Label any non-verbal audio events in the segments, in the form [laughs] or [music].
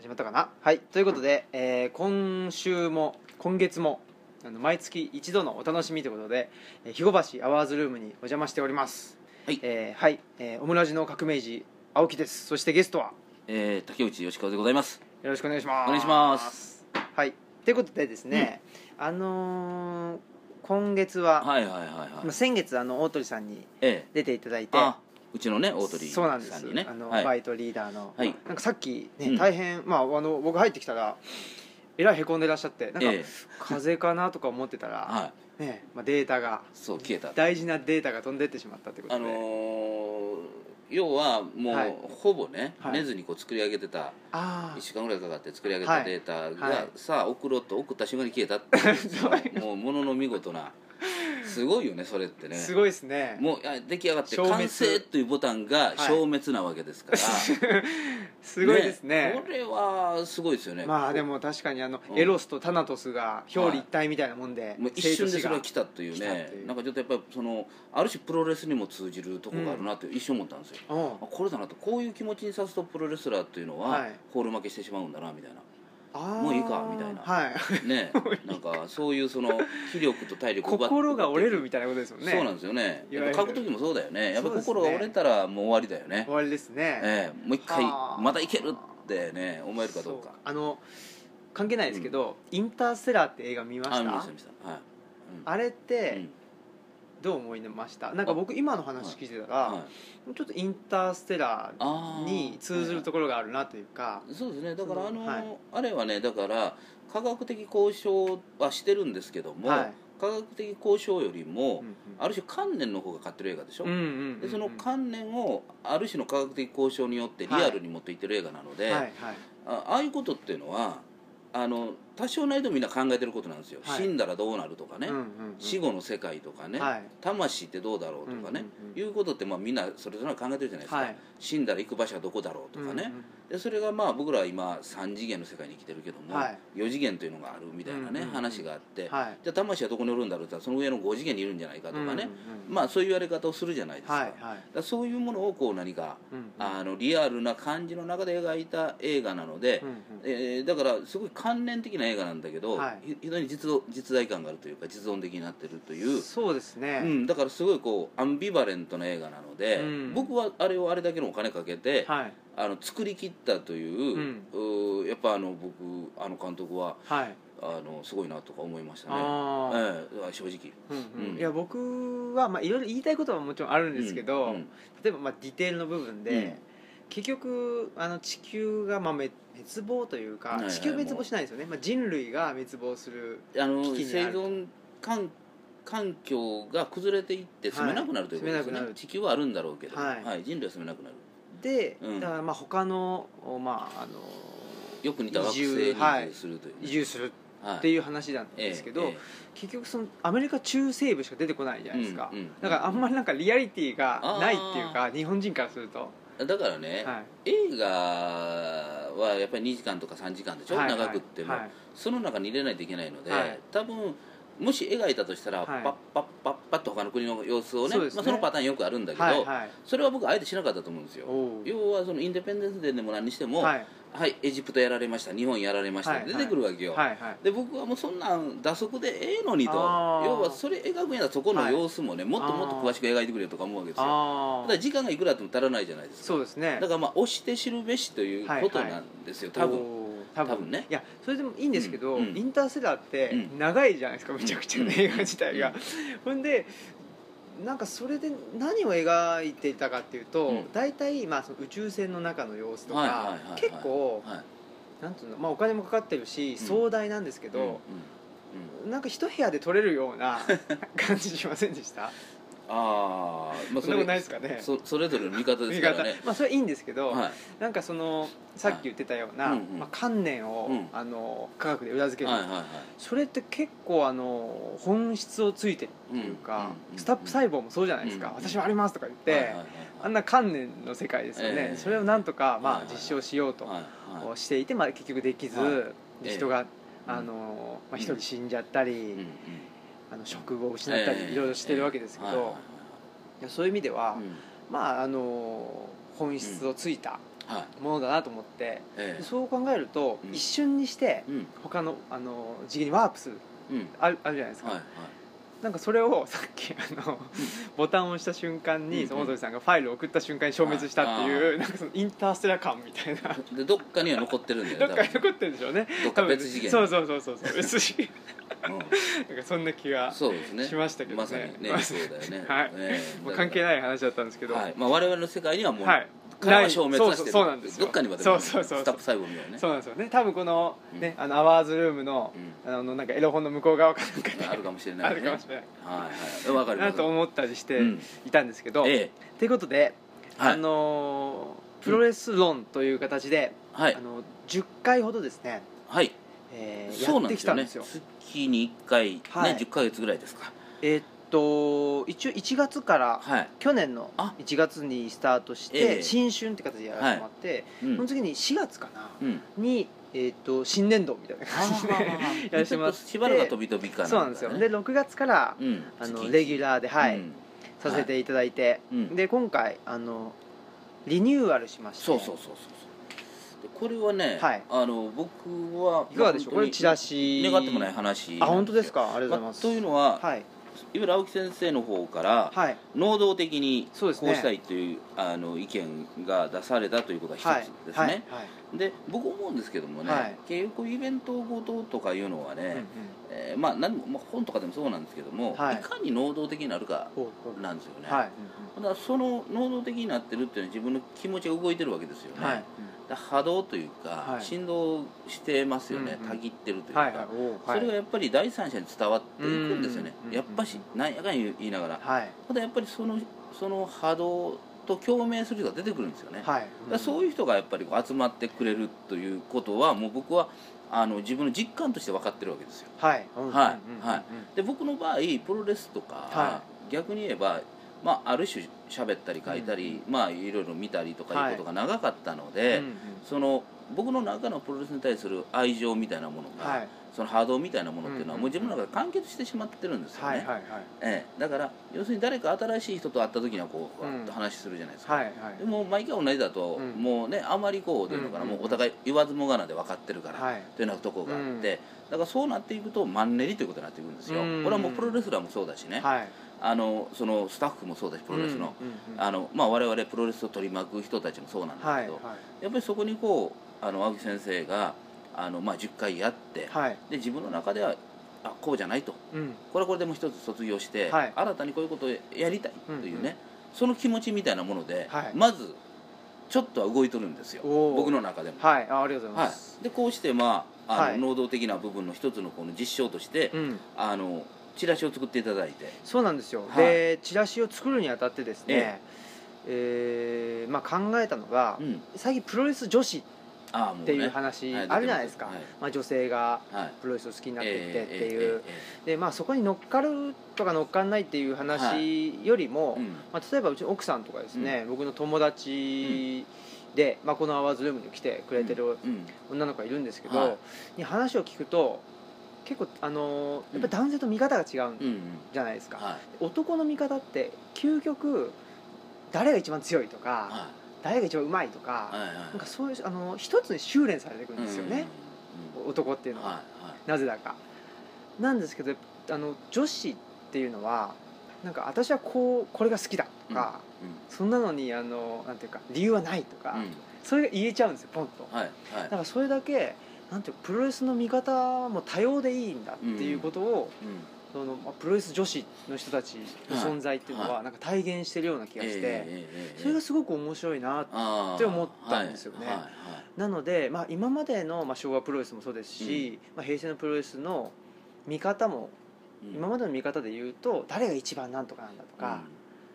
始まったかな？はい。ということで、えー今週も今月もあの毎月一度のお楽しみということで、えー、肥後橋アワーズルームにお邪魔しております。はい。えーはい、えーオムラジの革命児青木です。そしてゲストは？えー、竹内義和でございます。よろしくお願いします。お願いします。はい。ということでですね、あのー今月は、はいはいはいはい。まあ先月あの大鳥さんにええ。出ていただいてあうちのね大鳥そうなんです。さんにねあの、はい。バイトリーダーの、はい。なんかさっきね、うん。大変まああの僕入ってきたらえらいへこんでらっしゃってなんか、ええ。風邪かなとか思ってたら、[laughs] はい。ねまあ、データがそう消えた大事なデータが飛んでってしまったってことで、あのー要はもう、はい。ほぼね、はい。寝ずにこう作り上げてたあ1週間ぐらいかかって作り上げたはいデータが、はい。さあ送ろうと送った瞬間に消えたっていう。[laughs] もうものの見事なすごいよねそれってね。あすごいですね。もう出来上がって消滅。完成というボタンが消滅なわけですから、[laughs] すごいですね。これはすごいですよね。まあでも確かにあの、うん。エロスとタナトスが表裏一体みたいなもんで、もう一瞬でそれが来たという来たねっていう。なんかちょっとやっぱりそのある種プロレスにも通じるところがあるなと一瞬思ったんですよ、うん。あこれだなと。こういう気持ちにさすとプロレスラーっていうのは、はい。ホール負けしてしまうんだなみたいなもういいかみたいな。はい。ね [laughs] なんかそういうその気力と体力を奪っ心が折れるみたいなことですもんね。てそうなんですよね。やっぱ書く時もそうだよね。やっぱ心が折れたらもう終わりだよね。終わりですね、ええもう一回はあまだいけるってね思えるかどうか。あの関係ないですけど、インターステラーって映画見ました？あ見ました見ました。はい、あれっうん。てどう思いました、なんか僕今の話聞いてたら、はい、ちょっとインターステラあーーに通ずるところがあるなというか、そうですね。だからあの、はい。あれはねだから科学的交渉はしてるんですけども、はい。科学的交渉よりも、うんある種観念の方が勝ってる映画でしょ、うんうんうんうん。でその観念をある種の科学的交渉によってリアルに持っていってる映画なので、はいはい。あああいうことっていうのはあの多少なりともみんな考えてることなんですよ、はい。死んだらどうなるとかね、うんうんうん。死後の世界とかね、はい。魂ってどうだろうとかね、うんうんうんいうことってまあみんなそれぞれ考えてるじゃないですか、はい。死んだら行く場所はどこだろうとかね、でそれがまあ僕らは今3次元の世界に生きてるけども、はい。4次元というのがあるみたいなね、うんうんうん話があって、はい。じゃあ魂はどこにおるんだろうって言ったらその上の5次元にいるんじゃないかとかね、うんうんうんまあそういう言われ方をするじゃないですか,、からそういうものをこう何か、うんうん。あのリアルな感じの中で描いた映画なので、うんうん。えーだからすごい関連的な映画なんだけど、はい。ひ非常に実像実在感があるというか実存的になってるという、そうですね、うん、だからすごいこうアンビバレントな映画なので、うん。僕はあれをあれだけのお金かけて、はい。あの作り切ったという,、うん。うーやっぱあの僕あの監督ははい。あのすごいなとか思いましたね、ええ正直。うんうん。うん。いや僕はまあいろいろ言いたいことはもちろんあるんですけど、うんうん。例えばまあディテールの部分で、うん結局あの地球がまあ滅滅亡というか、はいはい地球滅亡しないですよね、まあ、人類が滅亡する危機に生ある存環環境が崩れていって住めなくなるということですね、住めなくなる。地球はあるんだろうけど、はい。人類は住めなくなる。で、うん。だからまあ他のまああのよく似た惑星に移移住するというね、移住するはいっていう話なんですけど、えええ結局そのアメリカ中西部しか出てこないじゃないですか、うんうんだからあんまりなんかリアリティがないっていうか日本人からすると、えだからね、はい。映画はやっぱり2時間とか3時間でしょ、はい。長くっても、はい。その中に入れないといけないので、はい。多分もし描いたとしたら、はい。パッパッパッパッと他の国の様子をねそね。まあ、そのパターンよくあるんだけど、はいはい。それは僕あえてしなかったと思うんですよ。要はそのインデペンデンスデーでも何にしても、ははいいエジプトやられました日本やられました、はい出てくるわけよ、はいはい。で僕はもうそんなん打足でええのにと要はそれ描くんやらそこの様子もね、もっともっと詳しく描いてくれとか思うわけですよ。ああただ時間がいくらあっても足らないじゃないですか。そうですね。だからまあ押して知るべしということなんですよ、多分。おー。多分多分。ね。いやそれでもいいんですけど、うんうん。インターステラーってうん長いじゃないですかめちゃくちゃね、うん。映画自体が、うん。ほんでなんかそれで何を描いていたかっていうと、うん。大体まあその宇宙船の中の様子とか、はいはいはいはい。結構はい。なんていうの、まあ、お金もかかってるし壮大なんですけうん。うん。ど、うん。なんか一部屋で撮れるような感じしませんでした？ああまあそんなことないですかね。そそれぞれの見方ですからね。まあそれはいいんですけど、はい。なんかそのさっき言ってたような、はい。うんうん。まあ、観念を、うん。あの科学で裏付ける、はいはいはい。それって結構あの本質をついてるっていうか、うんうんスタップ細胞もそうじゃないですか、うん私はありますとか言って、はいはいはい。あんな観念の世界ですよね、ええ。それをなんとか、まあ実証しようとしていて、まあ、結局できず、人が、うんあのまあ、一人死んじゃったり、うんうんあの職を失ったり、ええいろいろしてるわけですけど、そういう意味では、うん。まああの本質をついたはい。ものだなと思ってそう考えると、うん。一瞬にしてうん。他のあの次元にワープするうん。あるあるじゃないですか、なんかそれをさっきあのボタンを押した瞬間に、大鳥さんがファイルを送った瞬間に消滅したっていうなんかそのインターステラー感みたいな。でどっかには残ってるんだよ [laughs] どっかに残ってるんでしょうね。どっか別次元。そうそうそうそうそう。別次元。うん。なんかそんな気がしましたけどね。まさにねまそうだよね。はい。関係ない話だったんですけど、はい。まあ我々の世界にはもうはいからは消滅はしてる。そうそうそうなんですよ。どっかにはでもそうそうそうスタッフ細胞みたいなね。そうなんですよね。多分この,、ねあのアワーズルームの,、あのなんかエロ本の向こう側かなんかであるかもしれないあねるかもしれない。はいはい。わかりますなと思ったりしてうんいたんですけど、えということで、はい。あのープロレス論という形で、えはい。あの10回ほどですね、はい。えーそうやってなんですよね。きたんですよ。月に1回ねはい。10ヶ月ぐらいですか。えーっと一応1月からはい。去年のあ。1月にスタートして、ええ。新春って形でやらせてもらって、うん。その次に4月かなうん。に、えーっと新年度みたいな感じで [laughs] やらせてもらって。しばらくは飛び飛びかなそうなんですよ。で6月からうん。あの月レギュラーで、はい。うん。させていただいて、うん。で今回あのリニューアルしまして。そうそうそうそうこれはね、はい。あの僕はいかがでしょう？これチラシ。シ願ってもない話あ本当ですか？かありがとうございます、というのは、はいゆる青木先生の方から、はい。能動的にこうしたいというあの意見が出されたということが一つはいですね、はい。はいで僕思うんですけどもね、はい。結局イベントごととかいうのはね、うんうん。えーまあ何も、まあ、本とかでもそうなんですけども、はい。い、かに能動的になるかなんですよね、はい。だからその能動的になってるっていうのは自分の気持ちが動いてるわけですよね、はい。波動というか、はい。振動してますよね、うんうん。たぎってるというか、はいはい。それがやっぱり第三者に伝わっていくんですよね、うんやっぱしなんやかんや言いながら、はい。ただやっぱりそのその波動と共鳴する人が出てくるんですよね、はい。だからそういう人がやっぱり集まってくれるということはもう僕はあの自分の実感として分かってるわけですよ。はい。はい。はい。で僕の場合プロレスとか、は逆に言えば、まあ、ある種喋ったり書いたり、まあいろいろ見たりとかいうことが長かったので、その僕の中のプロレスに対する愛情みたいなものが、はいその波動みたいなものっていうのはうんもう自分の中で完結してしまってるんですよね、ええ、だから要するに誰か新しい人と会った時にはこううん。わっと話するじゃないですか、はいはい。でも毎回同じだと、うん。もうねあまりこうというのかな、うんもうお互い言わずもがなで分かってるから、はい。というようなとこがあって、うん。だからそうなっていくとマンネリということになっていくんですよ、うんこれはもうプロレスラーもそうだしね、はい。あのそのスタッフもそうだしプロレスの,、あのまあ、我々プロレスを取り巻く人たちもそうなんですけど、はいはい。やっぱりそこにこうあの青木先生があの、まあ、10回やって、はい。で自分の中ではあこうじゃないと。うん。これはこれでもう一つ卒業して、はい。新たにこういうことをやりたいというね、うんうん。その気持ちみたいなもので、はい。まずちょっとは動いとるんですよ。僕の中でも。はい。あありがとうございはます。い、でこうして、まああのはい。能動的な部分の一つのこの実証として、うん。あのチラシを作っていただいて、そうなんですよ、はい。でチラシを作るにあたってですねえ、え。ーまあ、考えたのが、うん、最近プロレス女子っああもうていうね話はいあるじゃないですか、はい。まあ、女性がはい。プロレスを好きになっていってってえいう、えでまあ、そこに乗っかるとか乗っかんないっていう話よりも、まあ、例えばうちの奥さんとかですね、僕の友達で、まあ、このアワーズルームに来てくれてる女の子がいるんですけど、はい。に話を聞くと結構あのーやっぱり男性と見方が違うん。じゃないですか、はい男の見方って究極誰が一番強いとか、は誰が一番うまいとか、なんかそういうあの一つに修練されていくんですよね、うんうん男っていうのは、うんはいはい。なぜだか。なんですけどあの女子っていうのはなんか私はこうこれが好きだとか、そんなのにあのなんていうか理由はないとか、うん。うんそれが言えちゃうんですよポンと、はいはい。だからそれだけなんていうかプロレスの見方も多様でいいんだっていうことを、うんそのまあプロレス女子の人たちの存在っていうのははなんか体現してるような気がして、それがすごく面白いなって思ったんですよね。なので、まあ、今までの、まあ、昭和プロレスもそうですし、まあ、平成のプロレスの見方もうん。今までの見方で言うと誰が一番なんとかなんだとか、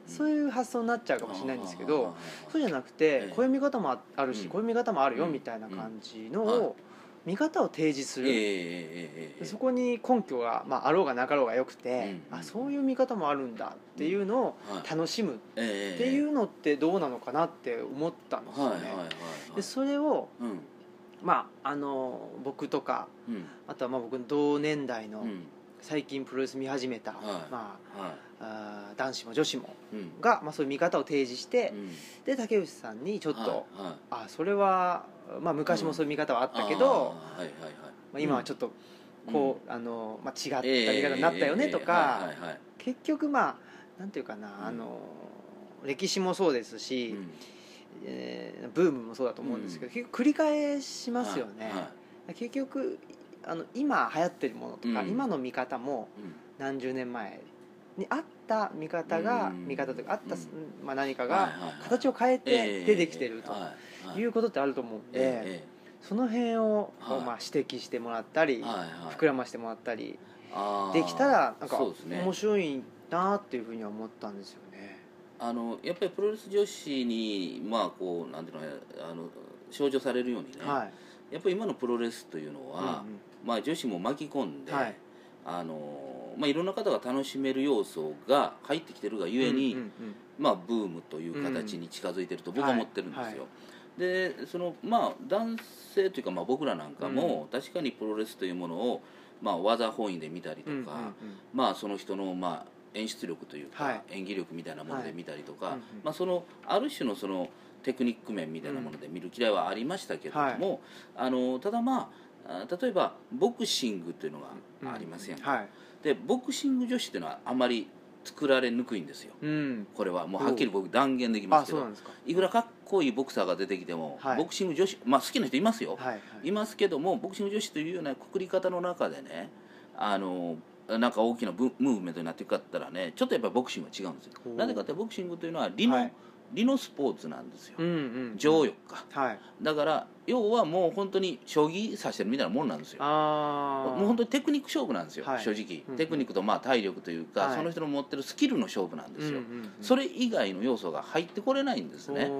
そうういう発想になっちゃうかもしれないんですけど、そうじゃなくて、ええ。こういう見方もああるし、うん。こういう見方もあるようんみたいな感じのを、見方を提示する、ええええええでそこに根拠が、まあ、あろうがなかろうがよくて、うんあそういう見方もあるんだっていうのをはい。楽しむっええていうのってどうなのかなって思ったんですよね。でそれを、うん。まあ、あの僕とかうん。あとはまあ僕の同年代のうん。最近プロレス見始めた、はい。まあ、はあー男子も女子もいうん。が、まあ、そういう見方を提示して、うん。で竹内さんにちょっと、はいはい。あそれは、まあ、昔もそういう見方はあったけど、あーはいはいはい。まあ、今はちょっとこう、あのまあ、違った見方になったよねとか、結局まあなんていうかな、うん。あの歴史もそうですし、うん。えーブームもそうだと思うんですけど、結局繰り返しますよね、結局あの今流行ってるものとか、うん。今の見方もうん。何十年前にあった見方が、うん。見方というかあった、うん。まあ、何かはいが形を変えて出てきてるとい。うことってあると思うんで、ええその辺をはい。まあ指摘してもらったり、えはいはい。膨らましてもらったりできたらなんか面白いなっていうふうには思ったんですよね。あのやっぱりプロレス女子にまあこうなんていうのあの象徴されるようにね、はい。やっぱり今のプロレスというのは、まあ、女子も巻き込んで、はい。あのまあ、いろんな方が楽しめる要素が入ってきてるがゆえに、うんうんまあ、ブームという形に近づいてると僕は思ってるんですよ、はいはいでそのまあ男性というかまあ僕らなんかも、確かにプロレスというものを、まあ、技本位で見たりとか、まあその人のまあ演出力というか、はい。演技力みたいなもので見たりとか、まあ、そのある種のそのテクニック面みたいなもので見る嫌いはありましたけれども、あのただまああ例えばボクシングというのがありません、はい。でボクシング女子っていうのはあまり作られにくいんですよ。うん。これはもうはっきり僕断言できますけど。いくらかっこいいボクサーが出てきても、はい。ボクシング女子まあ好きな人いますよ、はい。はいいますけどもボクシング女子というようなくくり方の中でねあのなんか大きなブムーブメントになっていくかったらねちょっとやっぱりボクシングは違うんですよ。なぜかってボクシングというのは理の、はい。理のスポーツなんですよ、うんうん。情欲か。はい。だから要はもう本当に将棋指してるみたいなもんなんですよ。もう本当にテクニック勝負なんですよ、はい。正直、うんテクニックとまあ体力というか、はい。その人の持ってるスキルの勝負なんですよ、うんうんうんそれ以外の要素が入ってこれないんですね。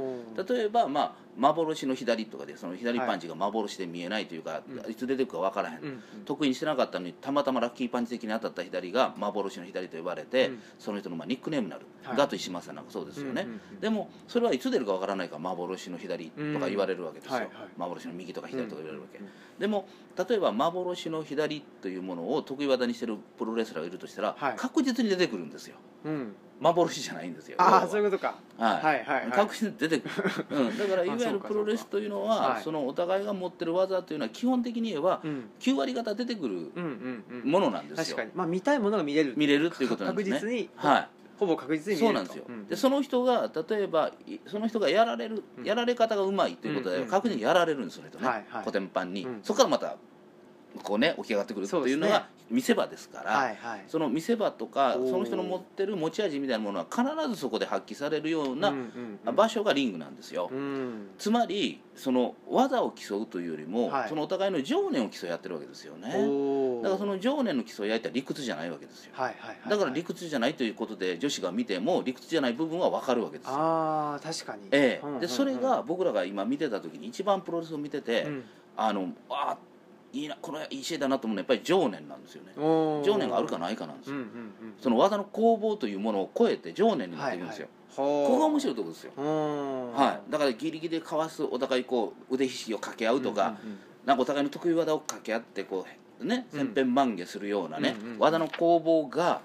例えば、まあ、幻の左とかでその左パンチが幻で見えないというか、うん。いつ出てくるか分からへん、うんうん。得意にしてなかったのにたまたまラッキーパンチ的に当たった左が幻の左と呼ばれて、うん。その人のまあニックネームになる、はい。ガト石松さんなんかそうですよね、うんうんうん。でもそれはいつ出るか分からないから幻の左とか言われるわけですよ、うん。はいはい幻の右とか左とか言われるわけ、うんうんでも例えば幻の左というものを得意技にしてるプロレスラーがいるとしたら、はい。確実に出てくるんですよ。うん。幻じゃないんですよ。ああそういうことか。はい。はいはいはい。確実に出てくる、うん、[laughs] だからいわゆるプロレスというのははい。そのお互いが持ってる技というのは基本的に言えばうん。9割方出てくるうんうんうん。ものなんですよ。確かに。まあ見たいものが見れる見れるっていうことなんですね。確実にはいほぼ確実に見れると。そうなんですよ、んでその人が例えばいその人がやられる、うん。やられ方がうまいということうん。うん。で確実にやられるんですその人ね、はいはい。コテンパンに、うん。そこからまたこうね起き上がってくるっていうのが見せ場ですから、はいはい。その見せ場とかその人の持ってる持ち味みたいなものは必ずそこで発揮されるような場所がリングなんですよ、うん。つまりその技を競うというよりも、はい。そのお互いの情念を競い合ってるわけですよね。だからその情念の競い合いって理屈じゃないわけですよ。はいはいはいだから理屈じゃないということで女子が見ても理屈じゃない部分は分かるわけです。よああ確かに。ええ、うんうんうん。でそれが僕らが今見てた時に一番プロレスを見てて、うん。あのあいいなこれいい試合だなと思うのはやっぱり情念なんですよね。情念があるかないかなんですよ、うんうんうんその技の攻防というものを超えて情念になっていくんですよ、こここが面い白いところですよ、ははい、だからギリギリでかわすお互いこう腕ひしぎを掛け合うとか、なんかお互いの得意技を掛け合ってこうねうん。千変万化するようなね、うんうん技の攻防が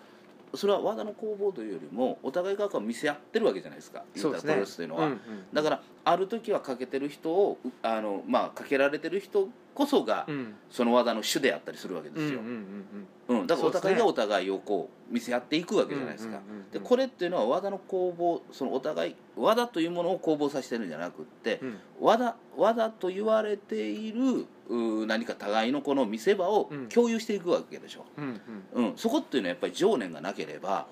それは技の攻防というよりもお互いがこう見せ合ってるわけじゃないですか。言ったらプロレスというのは、うんうんだからある時はかけてる人をうあのまあかけられてる人こそがうん。その技の主であったりするわけですよ、うんだからお互いがお互いをこう見せ合っていくわけじゃないですか、でこれっていうのは技の攻防そのお互い技というものを攻防させてるんじゃなくって、うん。技技と言われているう何か互いのこの見せ場をうん。共有していくわけでしょ、うんうん。うん。そこっていうのはやっぱり情念がなければ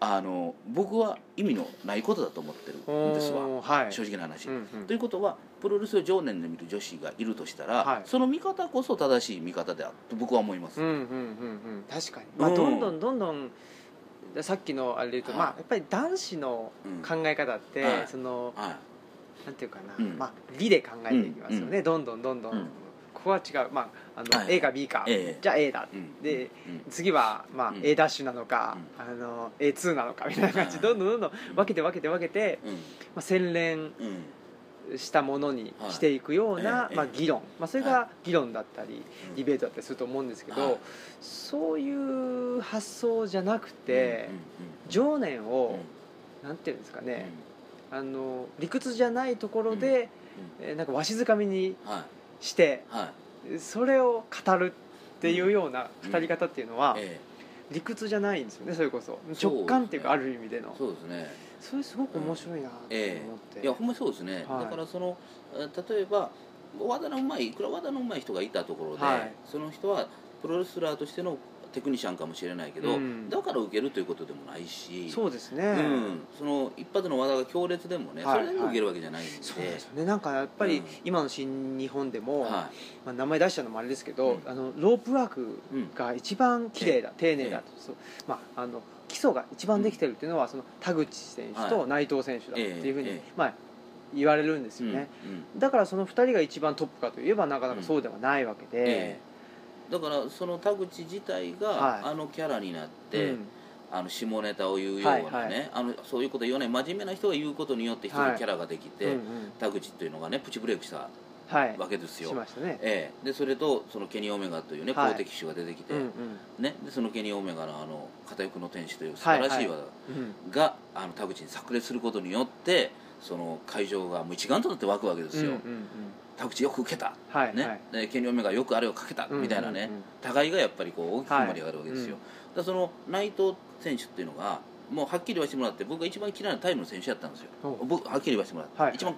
あの僕は意味のないことだと思ってるんですわ。はい。正直な話、うんうん。ということはプロレスを情念で見る女子がいるとしたら、はい。その見方こそ正しい見方であると僕は思います、うんうんうんうん。確かに。まあうん。どんどんどんどんさっきのあれで言うとはい。まあやっぱり男子のうん。考え方ってはい。そのはなんていうかな。うん。まあ理で考えていきますよね。どんどんどんどうん。んここは違う。まああのはい。A か B か。ええ。じゃあ A だ。い、うん。でうん。次はまあうん。A ダッシュなのかあの A2 なのかみたいな感じ。でどんどんどんどん分けて分けて分けてうん。まあ洗練。うんしたものにしていくような、はい。まあ、議論、まあ、それはが議論だったり、うん。ディベートだったりすると思うんですけど、はい。そういう発想じゃなくて、うん情念うん。を、なんていうんですかね、あの理屈じゃないところで、えーなんかわしづかみにしてはい。それを語るっていうような語り方っていうのは、え理屈じゃないんですよねそれこそ。直感っていうかある意味での。えそうですねそれすごく面白いなと思って、えいやほんまにそうですね、はい。だからそのえ例えば和田のうまいいくら和田のうまい人がいたところで、はい。その人はプロレスラーとしてのテクニシャンかもしれないけど、うん。だから受けるということでもないし。そうですね、うん、その一発の技が強烈でもね、はい。それだけで受けるわけじゃないんで、そうですよね。なんかやっぱりうん。今の新日本でも、はまあ、名前出しちゃうのもあれですけど、うん。あのロープワークい、うんが一番綺麗だ、丁寧だえと、そう。まあ、あの基礎が一番できてるっていうのは、その田口選手と内藤選手だっていうふうに、まあ、言われるんですよね、だからその2人が一番トップかといえばなかなかそうではないわけで、ええ。だからその田口自体がはい。あのキャラになって、うん。あの下ネタを言うようなね、あのそういうこと言わない真面目な人が言うことによって一人はい。キャラができて、田口っていうのがねプチブレイクしたはいわけですよ、しましたね、ええ、でそれとそのケニー・オメガというねはい。公的手が出てきて、うんうん。ね、でそのケニー・オメガのあの片翼の天使という素晴らしい技うん。が、あの田口に炸裂することによってその会場がもう一丸となって湧くわけですよ、うんうんうん。田口よく受けた、はい、ねはい。でケニー・オメガよくあれをかけた、うんみたいなね、うんうん互いがやっぱりこう大きく盛り上がるわけですよ、はい。だからその内藤選手っていうのがもうはっきり言わせてもらって僕が一番嫌いなタイムの選手やったんですよ。お僕はっきり言わせてもらって、はい。一番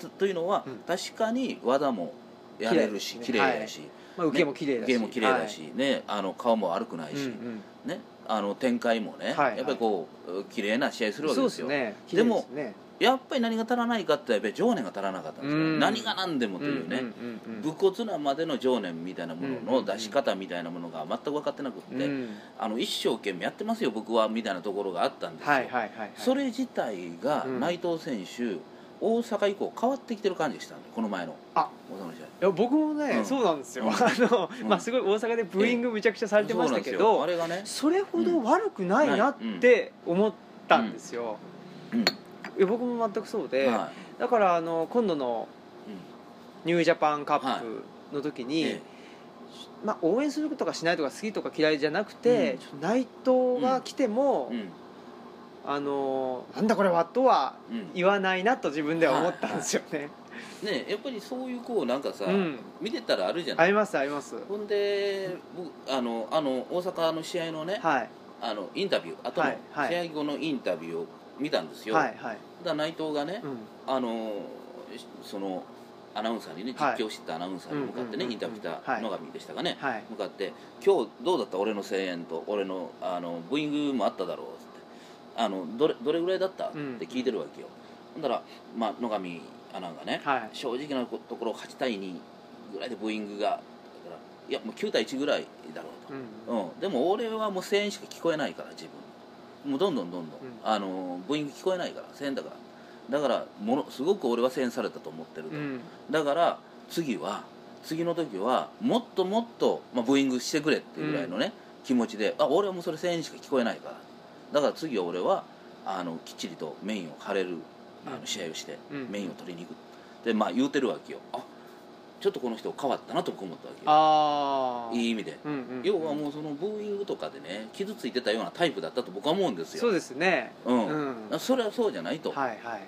とというのは、うん。確かに技もやれるし綺綺麗だし、まあ、受けも綺麗だし、芸も綺麗だし、ねあの顔も悪くないし、はいうんうん。ねあの展開もね、はいやっぱりこう綺麗な試合するわけでよ。ですすね。でも綺麗ですね。やっぱり何が足らないかってやっぱり情念が足らなかったんですよ、うん。何が何でもというね、んうんうん武骨なまでの情念みたいなものうんの出し方みたいなものが全く分かってなくって、うん。あの一生懸命やってますよ僕はみたいなところがあったんですよ、はいはいはいはい。それ自体がうん。内藤選手、大阪以降変わってきてる感じがしたこの前の。あ。大阪の試合。いや僕もね、うん。そうなんですよ、うん。[laughs] あの、うん。まあすごい大阪でブーイングむちゃくちゃされてましたけどあれがね、それほど悪くないなって思ったんですよ、うん。いや僕も全くそうで、はだからあの今度のいニュージャパンカップの時に、えまあ、応援するとかしないとか好きとか嫌いじゃなくて、うん。内藤が来ても、えうんあのなんだこれはとはうん。言わないなと自分では思ったんですよね、ねやっぱりそういうこうなんかさ、うん。見てたらあるじゃないありますあります。ほんで僕あのあの大阪の試合のね、はい。あのインタビュー後のはいはい。試合後のインタビューを見たんですよ、はいはい、だ内藤がね、うん。あのそのアナウンサーにねはい。実況してたアナウンサーに向かってね、インタビューしたはい野上でしたかね、はい。向かって「今日どうだった？俺の声援と俺のあのブーイングもあっただろう」あのどれどれぐらいだった?」ってうん聞いてるわけよ、ほんだら、まあ、野上アナがね、はい。正直なところ8対2ぐらいでブーイングがだからいやもう9対1ぐらいだろうと、うん。うん、でも俺はもう声援しか聞こえないから自分。もうどんどんどんどん、ん。あのブーイング聞こえないから声援だから。だからものすごく俺は声援されたと思ってると、うん。だから次は次の時はもっともっと、まあ、ブーイングしてくれっていうぐらいのね、気持ちであ俺はもうそれ声援しか聞こえないからだから次は俺はあのきっちりとメインを張れるあうん。の試合をして、うん。メインを取りに行く。でまあ言うてるわけよ。あちょっとこの人変わったなと僕思ったわけよ。ああいい意味で、うんうん、要はもうそのブーイングとかでね傷ついてたようなタイプだったと僕は思うんですよ。そうですね。うん。うん。それはそうじゃないと、はいはい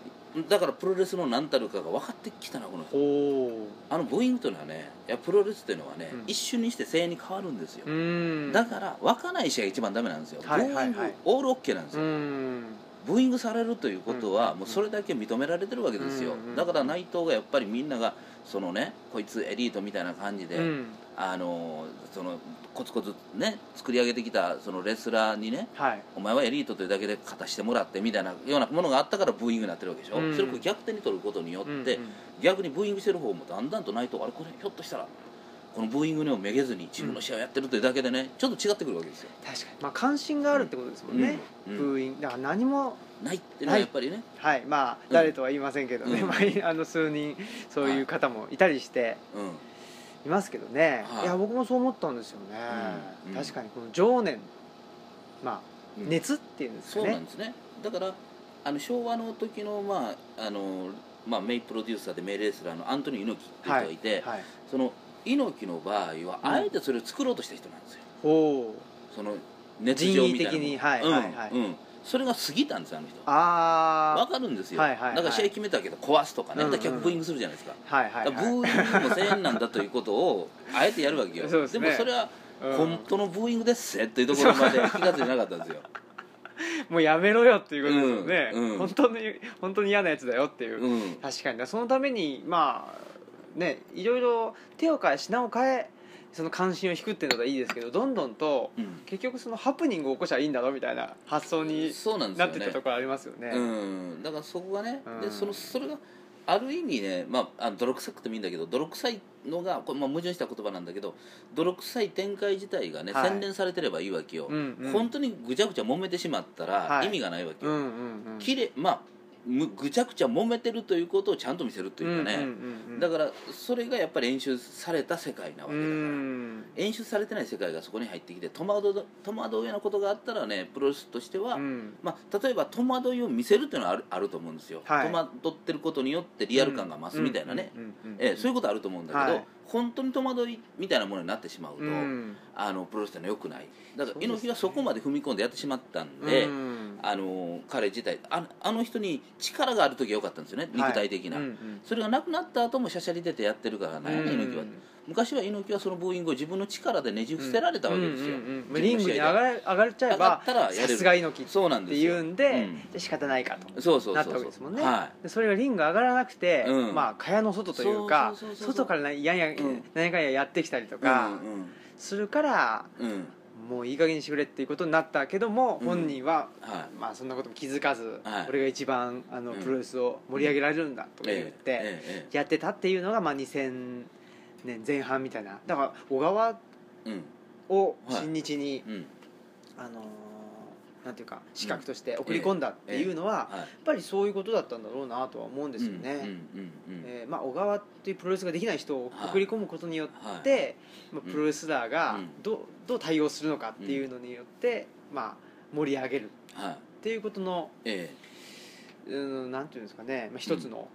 だからプロレスの何たるかが分かってきたなこの人。あのブーイングというのはねいやプロレスというのはね、うん。一瞬にして声援に変わるんですよ、うん。だから分かない試合が一番ダメなんですよ、はいはいはい。オールオッケーなんですうよ、んブーイングされるということは、うん。もうそれだけ認められてるわけですよ、だから内藤がやっぱりみんながそのねこいつエリートみたいな感じで、うん。あのそのコツコツね作り上げてきたそのレスラーにねはい。お前はエリートというだけで勝たしてもらってみたいなようなものがあったからブーイングになってるわけでしょ、うん。それを逆転に取ることによって、うんうん。逆にブーイングしてる方もだんだんと内藤あれこれひょっとしたらこのブーイングにもめげずに自分の試合をやってるというだけでねちょっと違ってくるわけですよ。確かに。まあ関心があるってことですもんね、うん。ブーイングだから何もないっていうのはやっぱりね。はい。まあうん。誰とは言いませんけどね、あ、[laughs] あの数人そういう方もいたりしてうんいますけどね、はい。い、や僕もそう思ったんですよね、うん。確かにこの情念まあうん。熱っていうんですかね。そうなんですね。だからあの昭和の時のまああのまあ、メインプロデューサーでメインレスラーのアントニー猪木っていう人がいて、はい。その猪木の場合はうん。あえてそれを作ろうとした人なんですよ、おおその熱情みたいな的に。はいうんはいはい。うん。それが過ぎたんですよあの人。あわかるんですよ、はいはいはい。だから試合決めたけど壊すとかね、うんうん。だから逆ブーイングするじゃないですか,、あはいはいはい。ーイングもせんなんだということをあえてやるわけよ。そうですね。もそれはうん。本当のブーイングですせというところまで気が付いてなかったんですよ。[laughs] もうやめろよっていうことですよね、うんうん。本当に本当に嫌なやつだよっていう、うん。確かにだそのためにまあねいろいろ手を変え品を変えその関心を引くっていうのはいいですけどどんどんとうん。結局そのハプニングを起こしゃいいんだろみたいな発想にそうなんですよね。なってったところありますよね。うん、だからそこがね、うん。でそのそれがある意味ね、まあ、あの泥臭くてもいいんだけど泥臭いのがこれ、まあ、矛盾した言葉なんだけど泥臭い展開自体がね、はい。洗練されてればいいわけよ、うんうん。本当にぐちゃぐちゃ揉めてしまったはい。ら意味がないわけよ、うんうんうん。きれまあむぐちゃぐちゃ揉めてるということをちゃんと見せるというかね、うんうんうんうん。だからそれがやっぱり演出された世界なわうけだから、ん。演出されてない世界がそこに入ってきて戸惑う戸惑うようなことがあったらねプロレスとしては、うん。まあ、例えば戸惑いを見せるっていうのはあるあると思うんですよ、はい。戸惑ってることによってリアル感が増すみたいなね、そういうことあると思うんだけど、はい本当に戸惑いみたいなものになってしまうと、うん。あのプロレスってのはよくない。だから猪木はそこまで踏み込んでやってしまったんで、うん。あの彼自体ああの人に力がある時は良かったんですよね肉体的な、はいうんうん。それがなくなった後もしゃしゃり出てやってるからね、うん。猪木は昔は猪木はそのブーイングを自分の力でねじ伏せられたわけですよ、うんうんリングに上がれ上がっちゃえばさすが猪木ってそうなんですよ。いうんで、うん。仕方ないかと。そうそうなったわけですもんね、それがリング上がらなくて、うん。まあ蚊帳の外というか外から何やや、ん。何やかんややってきたりといかうんするから、うん。うんもういい加減にしてくれっていうことになったけども、うん。本人は、はまあ、そんなことも気づかず、はい。俺が一番あのうん。プロレスを盛り上げられるんだとか言って、やってたっていうのが、まあ、2000年前半みたいな。だから小川をはい。新日に、うん。あのーなんていうか資格として送り込んだっていうのは、やはい。っぱりそういうことだったんだろうなとは思うんですよね。うん。うん。うん。うん。えーまあ、小川っていうプロレスができない人を送り込むことによはって、まあ、プロレスラーがうん。どうどう対応するのかっていうのによって、まあ、盛り上げるはい。っていうことの、えうん、なんていうんですかね、まあ、一つの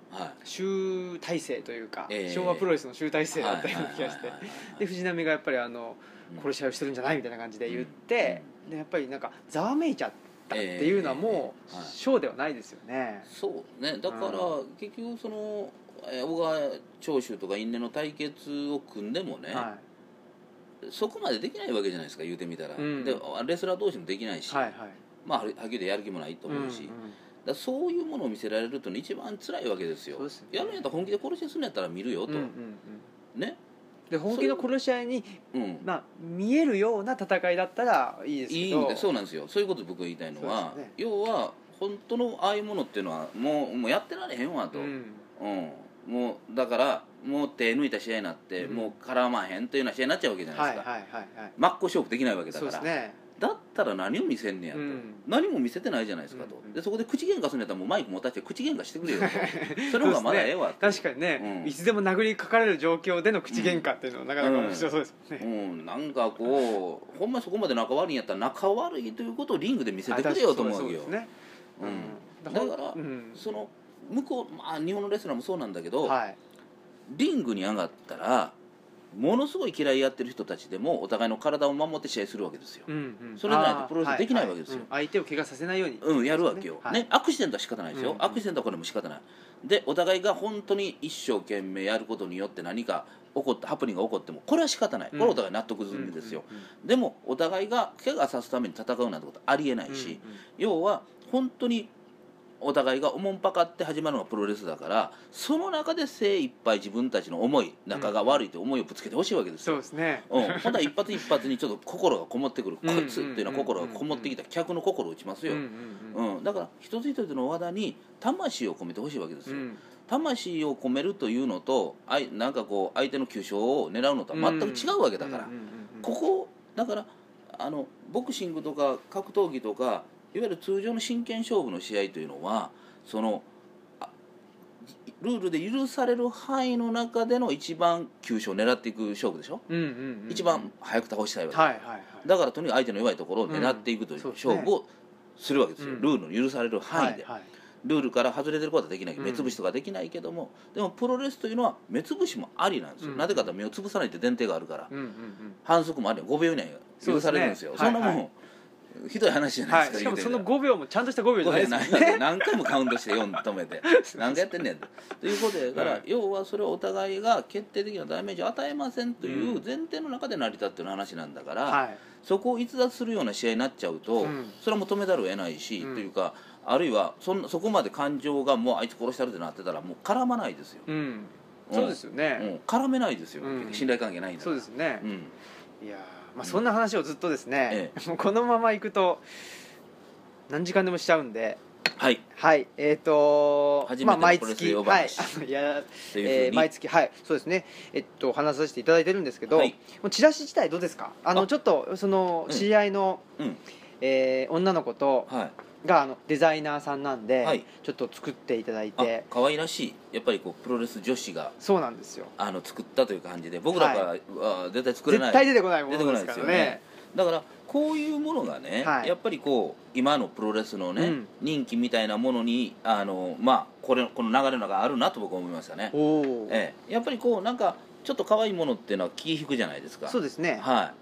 集大成というか、ええ。昭和プロレスの集大成だったような気がして。で藤波がやっぱりあのうん。殺し合いをしてるんじゃないみたいな感じで言って、でやっぱりなんかざわめいちゃったっていうのはもうええ。はいショーではないですよね。そうね。だからう結局そのえー小川長州とか因縁の対決を組んでもね、はそこまでできないわけじゃないですか言うてみたら、うん。でレスラー同士もできないい、し、はいはい。まあはっきり言ってやる気もないと思うし、んんだそういうものを見せられるというのは一番辛いわけですよ。そうですよね。やるんやったら本気で殺しするんやったら見るよと、うんうんうん。ね。で本気の殺し合いに、うん。まあ、見えるような戦いだったらいいですけど。いいんでそうなんですよ。そういうこと僕が言いたいのは、ね。要は本当のああいうものっていうのはもうもうやってられへんわと、ううん。んもうだからもう手抜いた試合になって、うん。もう絡まへんというような試合になっちゃうわけじゃないですか、はいはいはいはい。真っ向勝負できないわけだそうから、ですねだったら何を見せんねやと、うん。何も見せてないじゃないですかと、うんでそこで口喧嘩するんやったらもうマイク持たせて口喧嘩してくれよと。[laughs] その方がまだええわと。確かにね、うん。いつでも殴りかかれる状況での口喧嘩っていうのはなかなか面白そうですもん。うね、ん、なんかこうほんまそこまで仲悪いんやったら仲悪いということをリングで見せてくれよと思うわけよだからうん。その向こう、まあ、日本のレスラーもそうなんだけど、はい。リングに上がったらものすごい嫌いやってる人たちでもお互いの体を守って試合するわけですよ、うんうん。それでないとプロレスできないわけですよ。はいはいうん相手を怪我させないように。うん、やるわけよ、はい。ね、アクシデントは仕方ないですよ、うんアクシデントはこれも仕方ない。でお互いが本当に一生懸命やることによって何か起こってハプニングが起こってもこれは仕方ない。これはお互い納得済みですよ、うんうんでもお互いが怪我さすために戦うなんてことありえないし、要は本当にお互いがおもんぱかって始まるのがプロレスだからその中で精一杯自分たちの思い仲が悪いという思いをぶつけてほしいわけですそうよ、ですね。うん、ほんなら一発一発にちょっと心がこもってくる、うんこいつっていうのは心がこもってきた。客の心を打ちますよ、うんうんうん、だから一つ一つの技に魂を込めてほしいわけですよ、うん。魂を込めるというのとあいなんかこう相手の急所を狙うのとは全く違うわけだから、うんうんうんうん。ここだからあのボクシングとか格闘技とかいわゆる通常の真剣勝負の試合というのはそのあルールで許される範囲の中での一番急所を狙っていく勝負でしょ、うんうんうん一番早く倒したいわけ、はいはいはい。だからとにかく相手の弱いところを狙っていくという勝負をするわけですよ、うん。ルールの許される範囲で、はいはい。ルールから外れてることはできないうん目つぶしとかできないけども、でもプロレスというのは目つぶしもありなんですよ、うん。なぜかというと目をつぶさないって前提があるから、うんうんうん。反則もあり5秒以内許されるんですよ。そんなもん、はいひどい話じゃなはいいですか、しかもその言うてみたら。5秒もちゃんとした5秒じゃないですね。何回もカウントして4止めて。[laughs] 何回やってんねんと。と。いうことやから、はい。要はそれはお互いが決定的なダメージを与えませんという前提の中で成り立ってる話なんだから、はい。そこを逸脱するような試合になっちゃうと、うん。それはもう止めざるを得ないし、うんというかあるいはそんなそこまで感情がもうあいつ殺したるってなってたらもう絡まないですよ、うん。そうですようねん、絡めないですよ、うん。信頼関係ないんだそうですね。うん。いやーまあそんな話をずっとですねえ [laughs] もうこのままいくと何時間でもしちゃうんで。はい。はい。えっと初めてまあ毎月はい。あのいやえー毎月はい。そうですね。えっと話させていただいてるんですけど、はい。もうチラシ自体どうですか？あのあ。ちょっとそのうん。知り合いの、うん。えー女の子とはいがあのデザイナーさんなんで、はい。ちょっと作っていただいあて可愛らしい。やっぱりこうプロレス女子がそうなんですよ。あの作ったという感じで僕らからは絶対作れない。絶対出てこないも出てこないのですからね。ですよね。だからこういうものがね、はい。やっぱりこう今のプロレスのね、うん。人気みたいなものにあのまあこれこの流れの中あるなと僕は思いましたね、おお、ええ、やっぱりこうなんかちょっと可愛いものっていうのは気引くじゃないですか。そうですね。は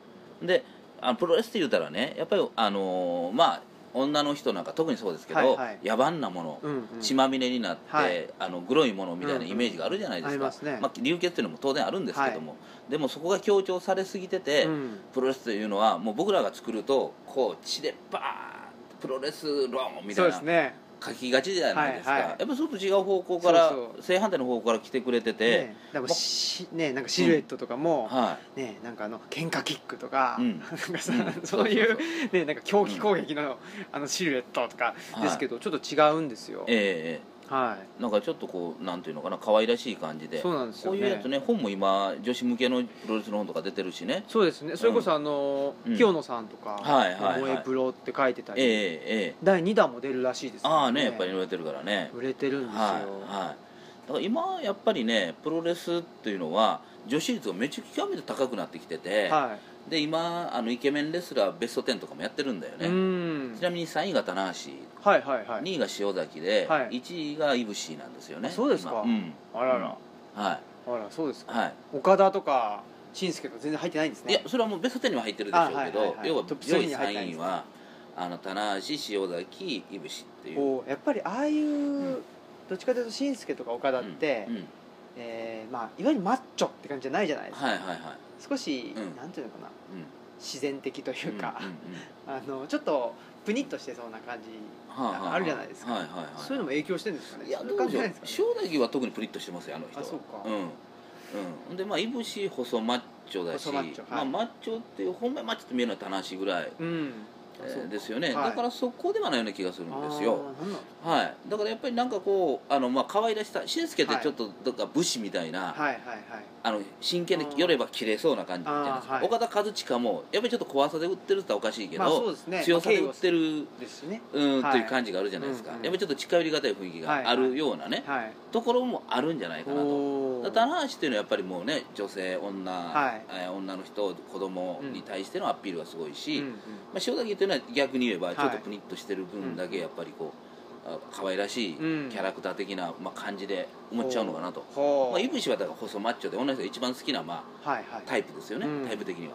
い。であのプロレスって言ったらねやっぱりあのまあ女の人なんか特にそうですけど、はいはい。野蛮なもの、うんうん。血まみれになって、はい。あのグロいものみたいなイメージがあるじゃないでありますね。あ、流血っていうのも当然あるんですけども、でもそこが強調されすぎてて、うん。プロレスというのはもう僕らが作るとこう血でバーンプロレスローンみたそういなですね書きがちじゃないですか、はいはい。やっぱちょっと違う方向から正反対の方向から来てくれてて、ねだからしねなんかシルエットとかも、はねなんかあの喧嘩キックとか、うん。なんかさ、うん。[laughs] そういうねなんか狂気攻撃の,、あのシルエットとかはいですけど、ちょっと違うんですよ。い、ええはなんかちょっとこうなんていうのかな可愛らしい感じいで。そうなんですよ。ねこういうやつね本も今女子向けのプロレスの本とか出てるしね。そうですね。それこそあの、うん。清野さんとか「はいはいえプロ」って書いてたり、ええええ。第2弾も出るらしいですからああねやっぱり言われてるからね。売れてるんですよ、はいはい。だから今やっぱりねプロレスっていうのは女子率がめちゃ極めて高くなってきてて、はで今あのイケメンレスラーベスト10とかもやってるんだよい、ね、うん。ちなみに3位が棚橋はいはいはい。2位が塩崎で、はい。1位がいぶしなんですよね。あそうですか？今。うん。あらら、はあらそうですか、い、はい。岡田とか紳助と全然入ってないんですね。いやそれはもうベスト10には入ってるでしょうけど、あはいはいはい。要はトップ上3位に入ってないん3ですね。位はあの棚橋塩崎いぶしっていう。こうやっぱりああいう、どっちかというと紳助とか岡田って、うん。うん。えーまあ、いわゆるマッチョって感じじゃないじゃないですか、はいはいはい少し、うん。なんていうのかな。うん。自然的というか、うんうんうん。[laughs] あのちょっとプニッとしてそうな感じはあはあるじゃないですか。はいはいはい。そういうのも影響してるんですかね。いやそういうどうでしょう感じじゃないですか、ね、塩崎は特にプリッとしてますよあの人は。あそうか。うん。うん。でまあいぶし細マッチョだし。細マッチョはい。まあ、マッチョっていう本命マッチョって見えるのは棚橋ぐらい、うんですよね、はい。だからそこではないような気がするんですよ。はい。だからやっぱりなんかこうあのまあ可愛らしさ紳助ってちょっとどっか武士みたいな、はいはいはい。あの真剣で寄れば切れそうな感じじゃないですはい岡田和親もやっぱりちょっと怖さで売ってるっておかしいけど、まあね。強さで売ってる、ですしね。うんはい。という感じがあるじゃないですか、うんうんやっぱりちょっと近寄りがたい雰囲気があるようなね、はいところもあるんじゃないかなと棚橋っていうのはやっぱりもうね女性女、はい。えー女の人子供に対してのアピールがすごいし、うんうん。まあ、塩崎っていうのは逆に言えばはいちょっとプニッとしてる分だけやっぱりこう、あ可愛らしいキうん。ャラクター的な、まあ、感じで思っちゃうのかなと、ほう。まあ、いぶしはだから細マッチョで女の人が一番好きな、まあ、はいはい。タイプですよね、うん。タイプ的には、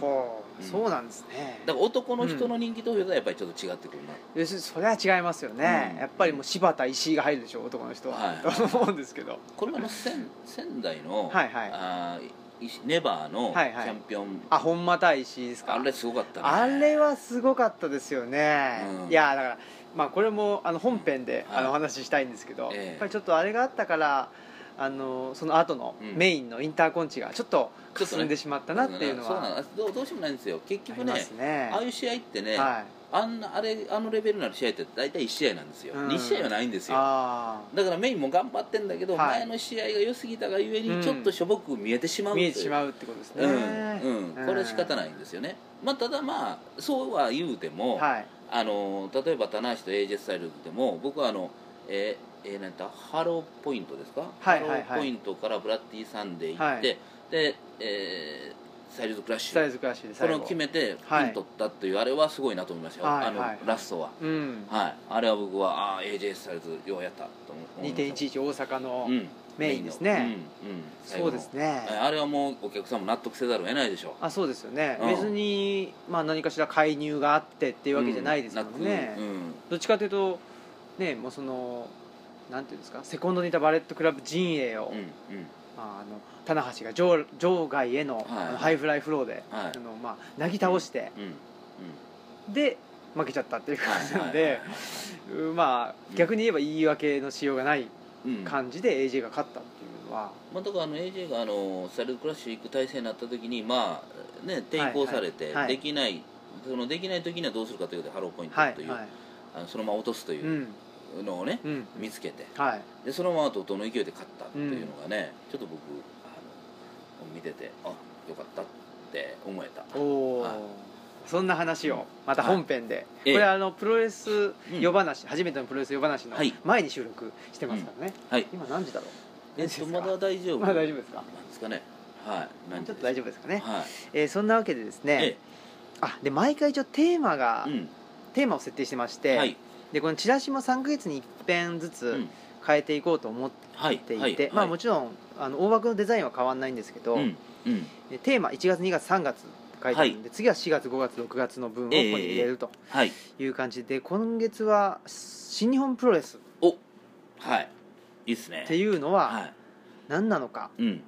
ほう。うん。そうなんですね。ら男の人の人気投票とはやっぱりちょっと違ってくるな、要す。るにそれは違いますよね、うん。やっぱりもう柴田石井が入るでしょ男の人は、はい。と思うんですけど。これはあの仙仙台の、はいはい。あネバーのチはいはい。ャンピオン、あ本間対石井ですか。あれすごかったね。あれはすごかったですよね、うん。いやだからまあこれもあの本編ではい。あのお話ししたいんですけど、ええ。やっぱりちょっとあれがあったからあのその後のうん。メインのインターコンチがちょっとちょっとね。霞んでしまったなっていうのそうなはのどうどうしようもないんですよ。結局ねね。ああいう試合ってね、はい。あんなあれあのレベルになる試合って大体1試合なんですよ、うん。2試合はないんですよ。あだからメインも頑張ってんだけど、はい。前の試合が良すぎたがゆえうん。にちょっとしょぼく見えてしまあうう。見えてしまうってことですね、うんうん、これは仕方ないんですよね、まあ、ただまあそうは言うても、はい。あの例えば棚橋と AJ スタイルでも僕はあのえーえー、なんだ？ハローポイントですか、はいはいはい。ハローポイントからブラッディサンデー行って、はい。で、えースタイルズクラッシュ。スタイルズクラッシュでこれを決めてはいピン取ったっていうあれはすごいなと思いましたよ、あのはい。はいラストは。うん。はい。あれは僕はああ AJ スタイルズようやったと思いました2.11大阪のうん。メインですね、うんうん。そうですね。あれはもうお客さんも納得せざるを得ないでしょあそうですよね、うん。別に、まあ、何かしら介入があってっていうわけじゃないですもんね、どっちかというとねもうそのなんていうんですか？セコンドにいたバレットクラブ陣営を、うんうん。まあ、あの棚橋が場場外への,、はい。ハイフライフローで、はい。あのまあ、なぎ倒して、うんうん。で負けちゃったっていう感じなんはいでうんまあうん逆に言えば言い訳のしようがないうん。感じで AJ が勝ったっていうのは、まあ、だからあの AJ があのスタイルズクラッシュ行く体制になった時にまあね抵抗されてはいはいはい。できない、そのできない時にはどうするかということでハローポイントという、はいはい。あのそのまま落とすという。うんのをね、うん。見つけて。はい。でそのまま怒涛の勢いで勝ったっていうのがね、ちょっと僕あの見ててあよかったって思えた。おお、はい。そんな話をまた本編で、ええ。これあのプロレス夜話、初めてのプロレス夜話のはい。前に収録してますからね、はい。今何時だろう？えっとまだ大丈夫？まだ大丈夫ですか？なんですかね。はい。何ちょっと大丈夫ですかね、はい。えーそんなわけでですね、えあで毎回一応テーマが、テーマを設定してまして、はいでこのチラシも3ヶ月に一遍ずうつん。変えていこうと思っはいていて、もちろんあの大枠のデザインは変わらないんですけど、うんうん。でテーマ1月2月3月書いてあるんで、次は4月5月6月の分をここに入れるとはい。いう感じで、今月は新日本プロレスおはい。いいっすね。っていうのははい。何なのか、うん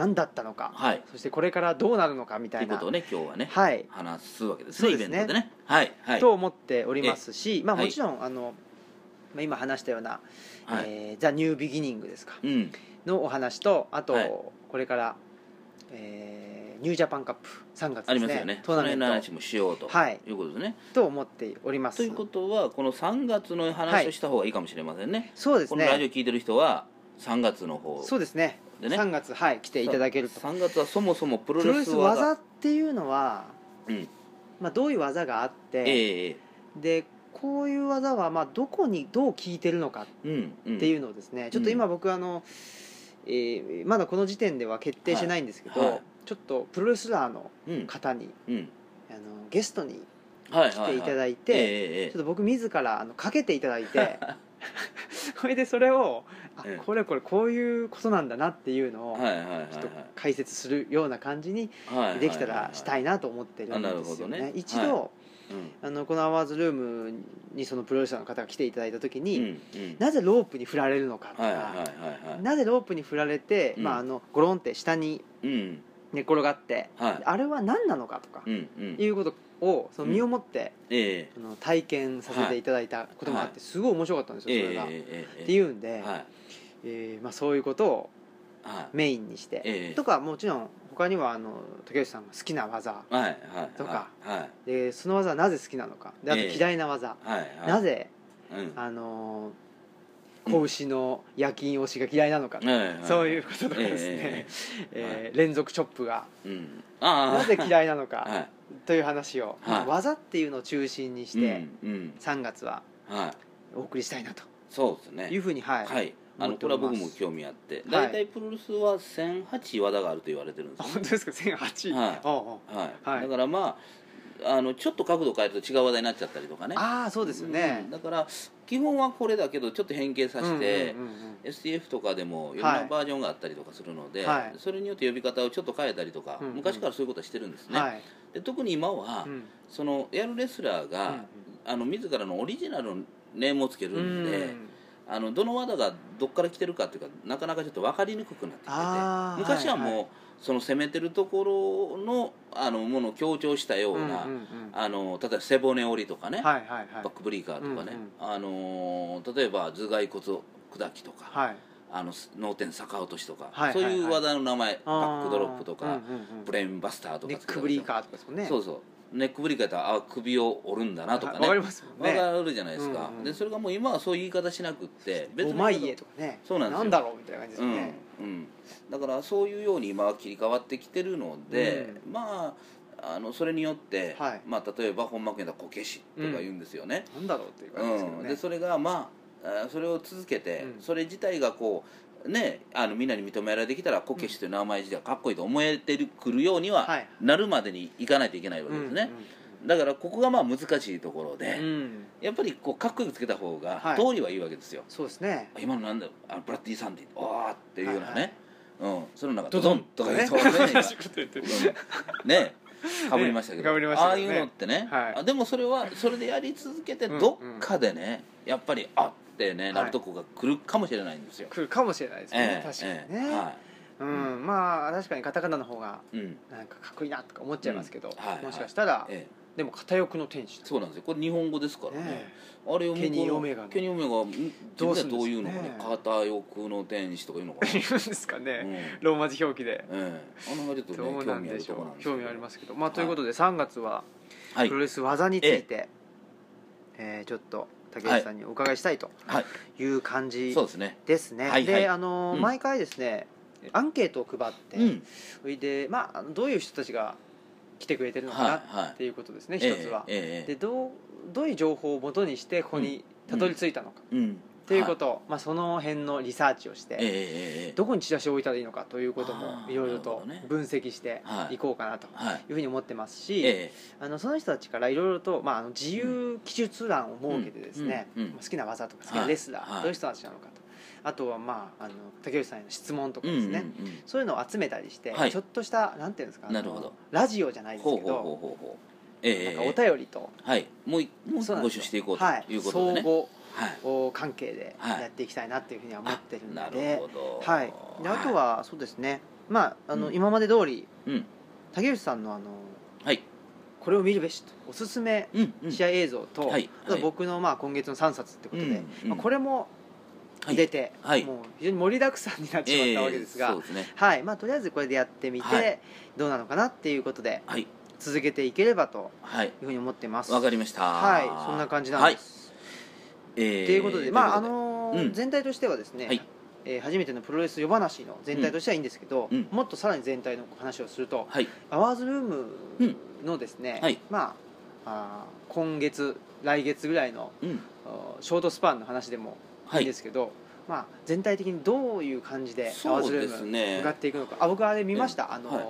何だったのか、はい。そしてこれからどうなるのかみたいなことをね今日はねはい。話すわけですねですね。イベントでね。はいはい。と思っておりますし、まあ、はい。もちろん、あのまあ今話したようなはい。えーザ・ニュービギニングですかうん。のお話とあと、はい。これから、えーニュージャパンカップ3月ですねありますよね。トーナメその辺のン話もしようと。はい。いうことですね。トと思っております。ということはこの3月の話をした方がいいかもしれませんね。そうですこのラジオね聞いてる人は3月の方。そうですねでね。3月はい来ていただけると。3月はそもそもプロプロレスレス技。技っていうのは、うん。まあ、どういう技があって、ええでこういう技はまあどこにどう効いてるのかうんうん。っていうのをですね、ちょっと今僕あの、えーまだこの時点では決定してないんですけど、はい。はいちょっとプロレスラーのうん方にうん。あのゲストにはい来ていただいえて、ええ。ちょっと僕自らあのかけていただいて [laughs] [laughs] それでそれをあええ。これこれこういうことなんだなっていうのをはいはいはいはい。ちょっと解説するような感じにはいできたらしたいななと思ってるんあなるほですよねどね一度、はあのこのアワーズルームにそのプロレスラーの方が来ていただいた時に、うんうん。なぜロープに振られるのかとか、はいはいはいはいなぜロープに振られて、うん。まあ、あのゴロンって下にうん。寝転がって、はい。あれは何なのかとかう、んうん。いうことをその身をもって、ええ。あの体験させていただいたこともあって、はい。すごい面白かったんですよ、ええそれが。っていうんで、はい。えーまあ、そういうことをはい。メインにして、ええ。とかもちろん他にはあの竹内さんが好きな技とか。はい。でその技はなぜ好きなのか。であとええ。嫌いな技、なぜ、うん。あのー子牛の夜勤押しが嫌いなのか、そういうこととかですね、ええー連続チョップがなぜ嫌いなのか、はいという話を、はい。技っていうのを中心にして、うんうん。3月ははい。お送りしたいなと。そうですね。いうふうにはい、はい。あの思っております。これは僕も興味あって。はい。大体プロレスは1008技があると言われてるんですよあ本当ですか？1008、はい。おうおうはい。はい。だからまああのちょっと角度変えると違う話題になっちゃったりとかね。ああそうですよね。うん、だから基本はこれだけどちょっと変形させて、うんうんうんうん。STF とかでもいろんはないバージョンがあったりとかするので、はい。それによって呼び方をちょっと変えたりとか、うんうん昔からそういうことはしてるんですね、はい、で特に今は、うん。そのやるレスラーが、あの自らのオリジナルのネームをつけるんで、うんあのどの技がどっから来てるかっていうかなかなかちょっと分かりにくくなってきてて昔はもう、はい。はいその攻めてるところのあのものを強調したような、うんうんうん。あの例えば背骨折りとかね、はいはいはい。バックブリーカーとかね、うんあの例えば頭蓋骨砕きとか、はい。あの脳天逆落としとか、はいそういう技の名前、バックドロップとか、うんうんうん。ブレインバスターとかネックブリーカーとかですもんね。そうそう。ネックブリーカーやったらあ首を折るんだなとかね。わかりますもんね。わかるじゃないですか、うんうんでそれがもう今はそういう言い方しなくってお前家とかね。そうなんですよ。だろうみたいな感じですうん。よね、うん、だからそういうように今は切り替わってきてるので、まああのそれによって、はい。まあ、例えば本間家だこけしとか言うんですよね、なんだろうっていうう感じですけどね、ん。でそれがまああそれを続けて、うん。それ自体がこうねあのみんなに認められてきたらこけしという名前自体がかっこいいと思えてくるようにははい。なるまでにいかないといけないわけですね、だからここがまあ難しいところで、うん。うんうんやっぱりこうかっこよくつけた方がはい。通りはいいわけですよ、そうですね。今のなんだあのブラッディ・サンディおーっていうようなね、はいはい。うん、そのなんかドドンとかね。そうね。ねかぶりましたけど,、ね被りましたああいうのってね、はい。あでもそれはそれでやり続けてうんどっかでね、やっぱりあってねはい。なるとこが来るかもしれないんですよ、来るかもしれないですね、ええ。確かにええね、はうん。まあ確かにカタカナの方がいうん。なんかかっこいいなとか思っちゃいますけど、うん。はいはい。もしかしたら、ええでも片翼の天使とそうなんですよ。これ日本語ですからね。ねあれをケニーオメガの。ケニーオメガんどうどういうのかね。片翼の天使とかいうのかな、いるんですかうん。ね、えローマ字表記で。えあの辺ちょっとねどうなんでしょう。興味ありますけど。まあということで3月ははい。プロレス技について、えーちょっと竹内さんにお伺いしたいとはい。いう感じですね。ですね、はいはい。であのーうん。毎回ですねアンケートを配って、うん。それでまあどういう人たちが来てくれてるのかなっていうことですね、ええ一つは、でどうどういう情報をもとにしてここにたどり着いたのか、うんっていうこと、まあ、その辺のリサーチをして、どこにチラシを置いたらいいのかということもいろいろと分析してはい。いこうかなとはい。いうふうに思ってますし、えあのその人たちからいろいろと、まあ、自由記述欄を設けてですね、好きな技とか好きなレスラー、どういう人たちなのかとあとは、まあ、あの竹内さんへの質問とかえですね、うんうんうん。そういうのを集めたりして、はい。ちょっとしたなんていうんですかなるほど。ラジオじゃないですほうほうほうけどほうほう。ええなんかお便りと、はい。もう一もうそうなんですよ。集していこうとはいいうことでね。相はい。互関係ではいやっていきたいなっていうふうには思ってるのなで、るほど。はい、であとはそうですね。まああの、うん。今まで通りうん。竹内さんのあのはい。これを見るべしとおすすめうんうん。試合映像と、はい。あと僕のまあ今月の3冊ってことで、うんうん。まあ、これもはい出て、はいもう非常に盛りだくさんになってしまったわけですが、ええそうですねはいまあ、とりあえずこれでやってみて、はい。どうなのかなっていうことではい。続けていければとはい。いうふうに思ってます。わかりました。はいそんな感じなんです。はい。ええということで、まああのーうん。全体としてはですね、はい。えー初めてのプロレス夜話の全体としてはいいんですけど、うん。もっとさらに全体の話をすると、はい。アワーズルームのですね、はい。まああー今月来月ぐらいのうん。ショートスパンの話でもい。いんですけど、まあ、全体的にどういう感じでアワーズルーム向かっていくのか、あ僕あれ見ました、えあの、はい。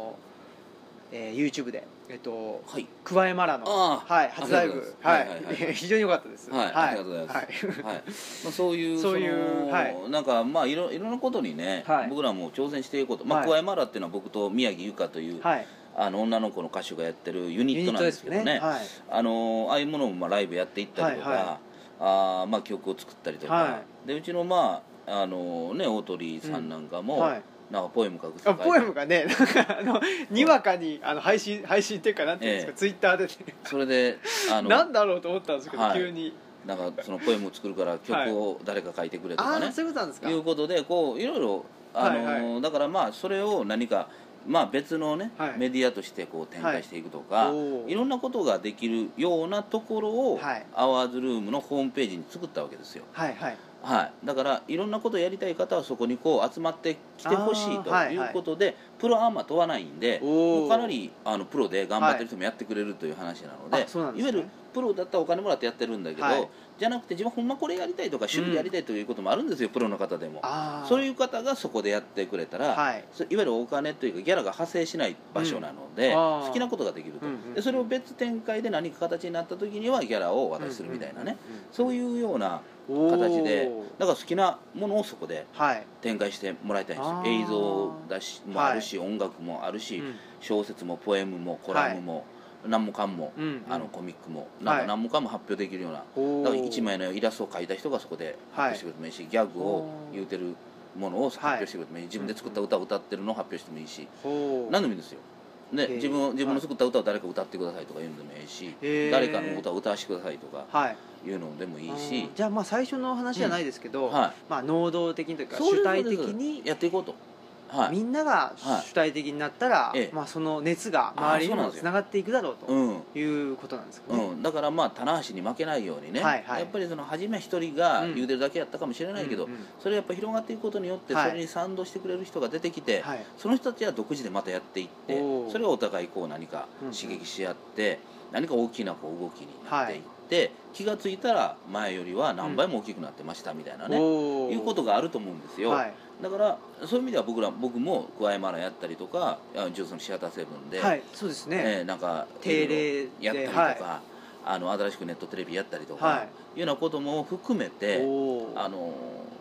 えー YouTube で、えっと、はい。桑江マラの、はい、初ライブ。はい、はい。はいはい。[laughs] 非常に良かったです。はいありがとうございます。はい。はい。まあ、そういう [laughs] そういうのはい。なんかまあいろいろんなことにね、はい。僕らも挑戦していこうと、まあはい。桑山らっていうのは僕と宮城由香という、はい、あの女の子の歌手がやってるユニットなんですけどね。はい、あのああいうものもまあライブやっていったりとか、はいはいあーまあ、曲を作ったりとか、はでうちのまああのね大鳥さんなんかも、はい。なんかポエム書くあポエムがね [laughs] なんかあのにわかにあの配信配信っていうかなんていうんですか、ええ。ツイッターでね。それであの [laughs] なんだろうと思ったんですけど、はい。急に。なんかそのポエムを作るから曲を誰か書いてくれとかね、ああそういうことなんですか。いうことでこういろいろあの、はいはだからまあそれを何かまあ別のね、はい。メディアとしてこう展開していくとか、はい。おー。い、ろんなことができるようなところを、はい。アワーズルームのホームページに作ったわけですよ。はいはい。はい、だからいろんなことをやりたい方はそこにこう集まってきてほしいとあーはいいうことで、プロアンマー問わないんでおー。もうかなりあのプロで頑張ってる人もやってくれるという話なので,、あそうなんですね。いわゆるプロだったらお金もらってやってるんだけど、はいじゃなくて自分ほんまこれやりたいとか趣味でやりたいということもあるんですよ、プロの方でも。そういう方がそこでやってくれたら、はい。そいわゆるお金というかギャラが発生しない場所なので、うん。好きなことができると、うんうんでそれを別展開で何か形になった時にはギャラをお渡しするみたいなね、そういうようなうん形でだから好きなものをそこではい、展開してもらいたいんですよ。あー。映像だしもあるし、音楽もあるし、うん。小説もポエムもコラムも、何もかんも、うんあのコミックもなんはい。か何もかんも発表できるような、おー。だから1枚のイラストを描いた人がそこで発表してくれてもい。いし、ギャグを言うてるものを発表してくれてもい。い、自分で作った歌を歌ってるのを発表してもいいし、ほう。何でもいいんですよ。で、へー。自分自分の作った歌を誰か歌ってくださいとか言うのでもいいし、誰かの歌を歌わせてくださいとかはいいうのでもいいあしー、じゃあまあ最初の話じゃないですけど、はい。まあ能動的にというか主体的にやっていこうと、はい。みんながはい主体的になったら、ええ。まあ、その熱が周りにあーそうなんですよ。もつながっていくだろうとうん。いうことなんですかね、うん、だからまあ棚橋に負けないようにね、はいはい。やっぱりその初め一人がうん。言うてるだけやったかもしれないけど、うんうんそれやっぱ広がっていくことによってはい。それに賛同してくれる人が出てきて、はい。その人たちは独自でまたやっていっておー。それをお互いこう何か刺激し合って、何か大きなこう動きになっていって気が付いたら前よりは何倍も大きくなってましたみたいなね、いうことがあると思うんですよ、はい。だからそういう意味では僕ら僕もクワイマラやったりとかあジョーズのシアターセブンで、はいそうですね、えーなんか定例でやったりとか、はあの新しくネットテレビやったりとか、、はい。うようなことも含めてあの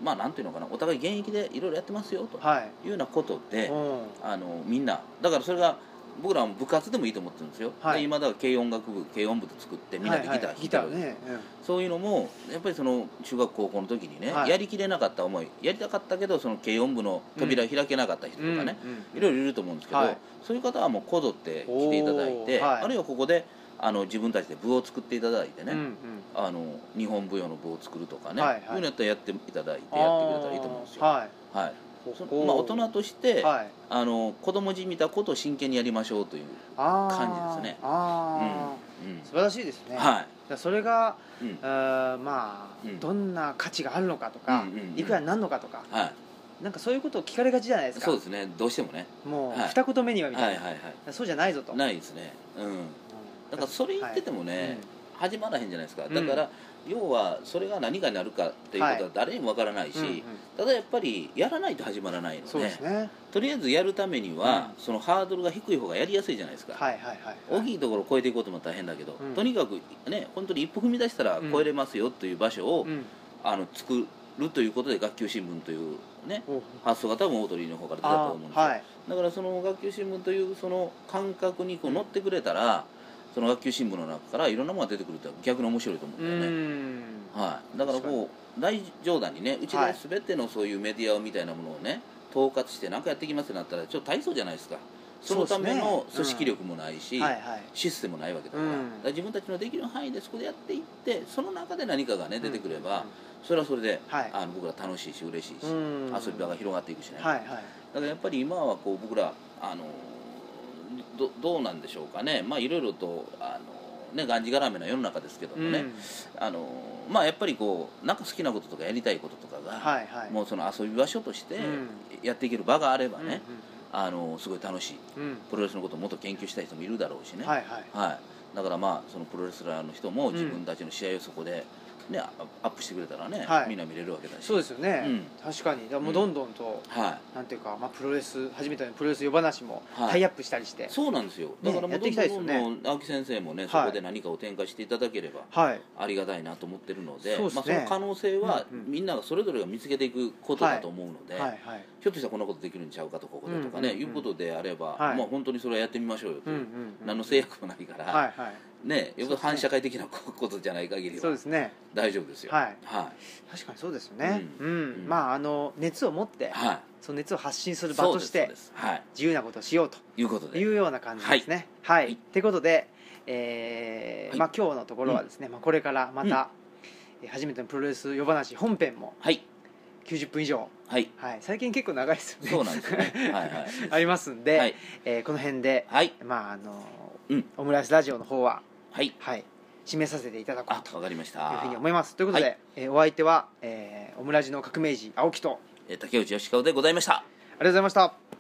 まあなんていうのかなお互い現役でいろいろやってますよとはい。いうようなことで、うん。あのみんなだからそれが僕らも部活でもいいと思ってるんですよ、はい。で今だから軽音楽部軽音部と作ってみんなでギター弾はいてるね、うん。そういうのもやっぱりその中学高校の時にね、はい。やりきれなかった思いやりたかったけどその軽音部の扉開けなかった人とかね、うん。うん。いろいろいると思うんですけど、はい。そういう方はもうこぞって来ていただいて、あるいはここであの自分たちで部を作っていただいてね、うんうん。あの日本舞踊の部を作るとかね、はいはい。そういうのやったらやっていただいてやってくれたらいいと思うんですよ。はいまあ、大人として、はい。あの子供じみたことを真剣にやりましょうという、感じですね。あうん。ー素晴らしいですね。はい、だからそれがうん。あーまあ、うん。どんな価値があるのかとか、うんうんうん。いくらになるのかとかはい、なんかそういうことを聞かれがちじゃないですか。そうですね。どうしてもね。もう、はい。二言目にはみたいな、はいはいはい。そうじゃないぞと。ないですね。うん。うん。だからそれ言っててもね、はい。始まらへんじゃないですか。うん。だから、要はそれが何かになるかっていうことは誰にもわからないし、うんうん。ただやっぱりやらないと始まらないのでね。とりあえずやるためには、うそのハードルが低い方がやりやすいじゃないですか、はいはいはい大きいところを超えていこうと思ったら大変だけど、うん。とにかくね本当に一歩踏み出したら超えれますよという場所を、うん。あの作るということで学級新聞というねお発想が多分オートリーの方から出たとあ思うんですよ、はい。だからその学級新聞というその感覚にこう乗ってくれたら、その学級新聞の中からいろんなものが出てくると逆に面白いと思ううんだよね、ん。はい、だからこう大冗談にねうちで全てのそういうメディアみたいなものをね統括して何かやっていきますってなったらちょっと大層じゃないですか。そのための組織力もないし、はいはい。システムもないわけだから,、うん。だから自分たちのできる範囲でそこでやっていってその中で何かがね出てくれば、うん。それはそれで、はい。あの僕ら楽しいし嬉しいし、うん。遊び場が広がっていくしね、はいはい。だからやっぱり今はこう僕らあのどどうなんでしょうかね。まあいろいろとあのねがんじがらめな世の中ですけどもね、うん。あのまあやっぱりこうなんか好きなこととかやりたいこととかが、はいはい。もうその遊び場所としてうん。やっていける場があればうんね、あのすごい楽しいうんうん。プロレスのことをもっと研究したい人もいるだろうしね、はいはい。はい、だからまあそのプロレスラーの人も自分たちの試合をそこで、ねアアップしてくれたらね、はい。みんな見れるわけだし。そうですよね、うん。確かに。だからもうどんどんと、はい。なんていうか、まあ、プロレス初めてのプロレス夜話もはい。タイアップしたりして、そうなんですよ。だからもうどんやっていきたいですどんどんどん青木先生もね、はい。そこで何かを展開していただければはい。ありがたいなと思ってるのでそうですね。まあ、その可能性はうんうん。みんながそれぞれが見つけていくことだと思うので、はい。はい。ひょっとしたらこんなことできるんちゃうかとここでとかね、うんうんうんいうことであれば、はい。まあ本当にそれはやってみましょうよという、うんうんうん。何の制約もないから、はい。はいねよく反社会的なことじゃない限りはそうですね。大丈夫ですよ。はい。は確かにそうですよね。ううん。ん、うん。まああの熱を持って、い、はい、その熱を発信する場として自由なことをしようということで。いうような感じですね。はい、はい。ってことで、えーはい。まあ、今日のところはですね、まあ、これからまた、えー初めてのプロレス夜話本編もはい。90分以上、はい。はい、最近結構長いですよね。そうなんですよね。はいはい。[laughs] ありますんで、はい。えーこの辺で、はい。まああのうん。オムライスラジオの方は、はい。はい、締めさせていただこあうとわかりましいうたふうに思います。ということで、はいえーお相手は、えーオムラジの革命児青木とありえー竹内義川でございました。がとうございました